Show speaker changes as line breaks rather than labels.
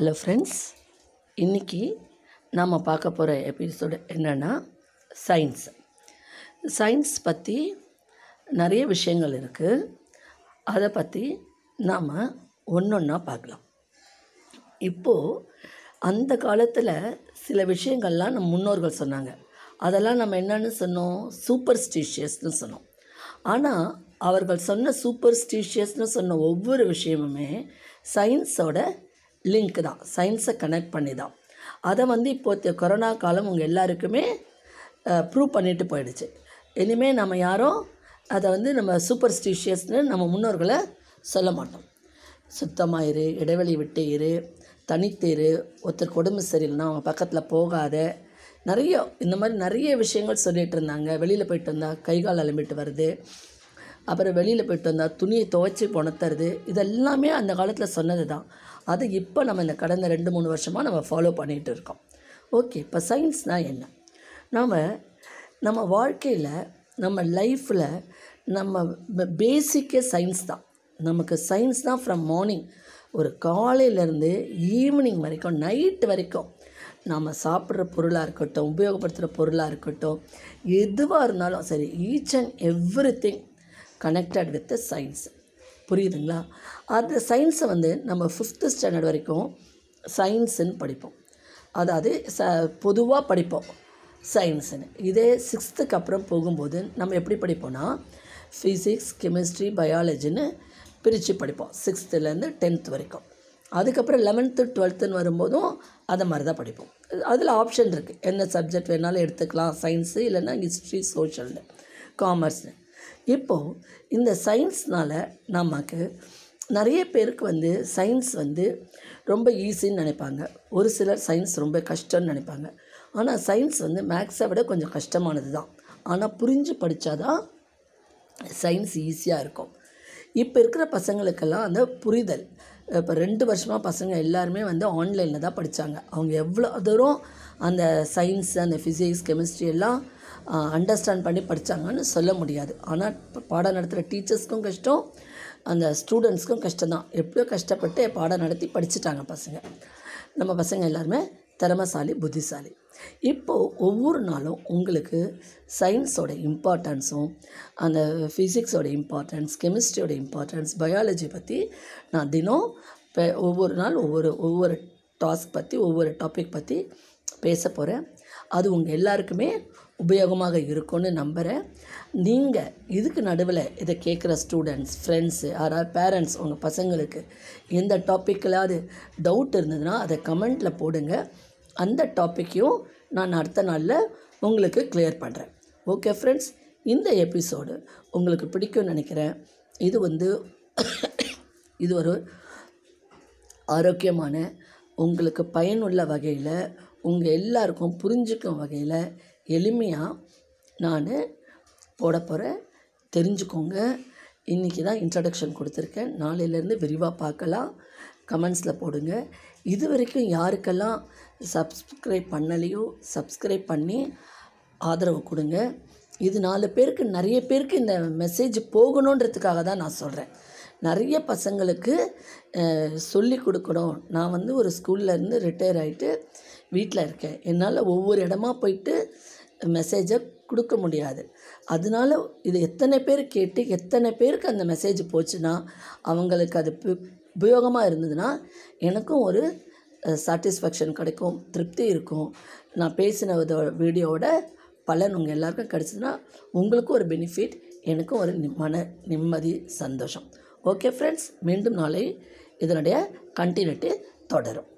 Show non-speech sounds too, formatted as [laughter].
Hello friends இன்றைக்கி நாம் பார்க்க போகிற எபிசோடு என்னென்னா சயின்ஸ் சயின்ஸ் பற்றி நிறைய விஷயங்கள் இருக்குது அதை பற்றி நாம் ஒன்று ஒன்றா பார்க்கலாம். இப்போது அந்த காலத்தில் சில விஷயங்கள்லாம் நம்ம முன்னோர்கள் சொன்னாங்க. அதெல்லாம் நம்ம என்னென்னு சொன்னோம்? சூப்பர் ஸ்டீஷியஸ்னு சொன்னோம். ஆனால் அவர்கள் சொன்ன சூப்பர் ஸ்டீஷியஸ்னு சொன்ன ஒவ்வொரு விஷயமுமே சயின்ஸோட லிங்க் தான். சயின்ஸை கனெக்ட் பண்ணி தான். அதை வந்து இப்போ கொரோனா காலம் உங்கள் எல்லாருக்குமே ப்ரூவ் பண்ணிட்டு போயிடுச்சு. இனிமேல் நம்ம யாரும் அதை வந்து நம்ம சூப்பர் ஸ்டிஷியஸ்னு நம்ம முன்னோர்களை சொல்ல மாட்டோம். சுத்தமாக இரு இடைவெளி விட்டு இரு தனித்து இரு ஒருத்தருக்கு உடம்பு சரியில்லைனா அவங்க பக்கத்தில் போகாத. நிறைய இந்த மாதிரி நிறைய விஷயங்கள் சொல்லிகிட்டு இருந்தாங்க. வெளியில் போயிட்டு வந்தால் கை கால் அலம்பிட்டு வருது. அப்புறம் வெளியில் போயிட்டு வந்தால் துணியை துவைச்சி புணத்துறது இதெல்லாமே அந்த காலத்தில் சொன்னது தான் அது இப்போ நம்ம இந்த கடந்த ரெண்டு மூணு வருஷமாக நம்ம ஃபாலோ பண்ணிகிட்டு இருக்கோம். ஓகே இப்போ சயின்ஸ்னால் என்ன? நாம் நம்ம வாழ்க்கையில் நம்ம லைஃப்பில் நம்ம பேசிக்கே சயின்ஸ் தான். நமக்கு சயின்ஸ் தான் ஃப்ரம் மார்னிங் ஒரு காலையிலேருந்து ஈவினிங் வரைக்கும் நைட்டு வரைக்கும் நாம் சாப்பிட்ற பொருளாக இருக்கட்டும் உபயோகப்படுத்துகிற பொருளாக இருக்கட்டும் எதுவாக இருந்தாலும் சரி each and everything connected with science புரியுதுங்களா? அந்த சயின்ஸை வந்து நம்ம ஃபிஃப்த்து ஸ்டாண்டர்ட் வரைக்கும் சயின்ஸுன்னு படிப்போம். அதாவது ச பொதுவாக படிப்போம் சயின்ஸுன்னு இதே சிக்ஸ்த்துக்கு அப்புறம் போகும்போது நம்ம எப்படி படிப்போம்னா ஃபிசிக்ஸ் கெமிஸ்ட்ரி பயாலஜின்னு பிரித்து படிப்போம். சிக்ஸ்த்துலேருந்து டென்த் வரைக்கும். அதுக்கப்புறம் லெவன்த்து டுவெல்த்துன்னு வரும்போதும் அதை மாதிரி தான் படிப்போம். அதில் ஆப்ஷன் இருக்குது என்ன சப்ஜெக்ட் வேணாலும் எடுத்துக்கலாம். சயின்ஸு இல்லைன்னா ஹிஸ்ட்ரி சோஷியல்னு காமர்ஸ்னு இப்போது இந்த சயின்ஸ்னால் நமக்கு நிறைய பேருக்கு வந்து சயின்ஸ் வந்து ரொம்ப ஈஸின்னு நினைப்பாங்க. ஒரு சிலர் சயின்ஸ் ரொம்ப கஷ்டம்னு நினைப்பாங்க. ஆனால் சயின்ஸ் வந்து மேக்ஸை விட கொஞ்சம் கஷ்டமானது தான் ஆனால் புரிஞ்சு படித்தாதான் சயின்ஸ் ஈஸியாக இருக்கும். இப்போ இருக்கிற பசங்களுக்கெல்லாம் அந்த புரிதல். இப்போ ரெண்டு வருஷமாக பசங்க எல்லாருமே வந்து ஆன்லைனில் தான் படித்தாங்க அவங்க எவ்வளோ தூரம் அந்த சயின்ஸ் அந்த ஃபிசிக்ஸ் கெமிஸ்ட்ரி எல்லாம் அண்டர்ஸ்டாண்ட் பண்ணி படித்தாங்கன்னு சொல்ல முடியாது. ஆனால் இப்போ பாடம் நடத்துகிற டீச்சர்ஸ்க்கும் கஷ்டம் அந்த ஸ்டூடெண்ட்ஸ்க்கும் கஷ்டம் தான் எப்படியோ கஷ்டப்பட்டு பாடம் நடத்தி படிச்சுட்டாங்க பசங்க. நம்ம பசங்க எல்லாருமே திறமசாலி புத்திசாலி. இப்போது ஒவ்வொரு நாளும் உங்களுக்கு சயின்ஸோட இம்பார்ட்டன்ஸும் அந்த ஃபிசிக்ஸோட இம்பார்ட்டன்ஸ் கெமிஸ்ட்ரியோட இம்பார்ட்டன்ஸ் பயாலஜி பற்றி நான் தினம் இப்போ ஒவ்வொரு நாள் ஒவ்வொரு ஒவ்வொரு டாஸ்க் பற்றி ஒவ்வொரு டாபிக் பற்றி பேச போகிறேன் அது உங்கள் எல்லாருக்குமே உபயோகமாக இருக்கும்னு நம்புகிறேன் நீங்கள் இதுக்கு நடுவில் இதை கேட்குற ஸ்டூடெண்ட்ஸ் ஃப்ரெண்ட்ஸு யாராவது பேரண்ட்ஸ் உங்கள் பசங்களுக்கு எந்த டாப்பிக்கலாவது டவுட் இருந்ததுன்னா அதை கமெண்ட்டில் போடுங்க. அந்த டாப்பிக்கையும் நான் அடுத்த நாளில் உங்களுக்கு கிளியர் பண்ணுறேன் ஓகே ஃப்ரெண்ட்ஸ் இந்த எபிசோடு உங்களுக்கு பிடிக்கும்னு நினைக்கிறேன். இது வந்து [coughs] இது ஒரு ஆரோக்கியமான உங்களுக்கு பயனுள்ள வகையில் உங்கள் எல்லாருக்கும் புரிஞ்சுக்கும் வகையில் எளிமையாக நான் போட போகிறேன் தெரிஞ்சுக்கோங்க. இன்றைக்கி தான் இன்ட்ரடக்ஷன் கொடுத்துருக்கேன். நாளையிலேருந்து விரிவாக பார்க்கலாம். கமெண்ட்ஸில் போடுங்க. இது வரைக்கும் யாருக்கெல்லாம் சப்ஸ்கிரைப் பண்ணலையோ சப்ஸ்கிரைப் பண்ணி ஆதரவு கொடுங்க. இது நாலு பேருக்கு நிறைய பேருக்கு இந்த மெசேஜ் போகணுன்றதுக்காக தான் நான் சொல்கிறேன் நிறைய பசங்களுக்கு சொல்லி கொடுக்கணும். நான் வந்து ஒரு ஸ்கூல்லேருந்து ரிட்டையர் ஆகிட்டு வீட்டில் இருக்கேன். என்னால் ஒவ்வொரு இடமா போயிட்டு மெசேஜை கொடுக்க முடியாது. அதனால இது எத்தனை பேர் கேட்டு எத்தனை பேருக்கு அந்த மெசேஜ் போச்சுன்னா அவங்களுக்கு அது உபயோகமாக இருந்ததுன்னா எனக்கும் ஒரு சாட்டிஸ்ஃபேக்ஷன் கிடைக்கும் திருப்தி இருக்கும். நான் பேசின வீடியோவோட பலன் உங்கள் எல்லாருக்கும் கிடச்சிதுன்னா உங்களுக்கும் ஒரு பெனிஃபிட் எனக்கும் ஒரு மன நிம்மதி சந்தோஷம். ஓகே ஃப்ரெண்ட்ஸ் மீண்டும் நாளை இதனுடைய கண்டினியூட்டி தொடரும்.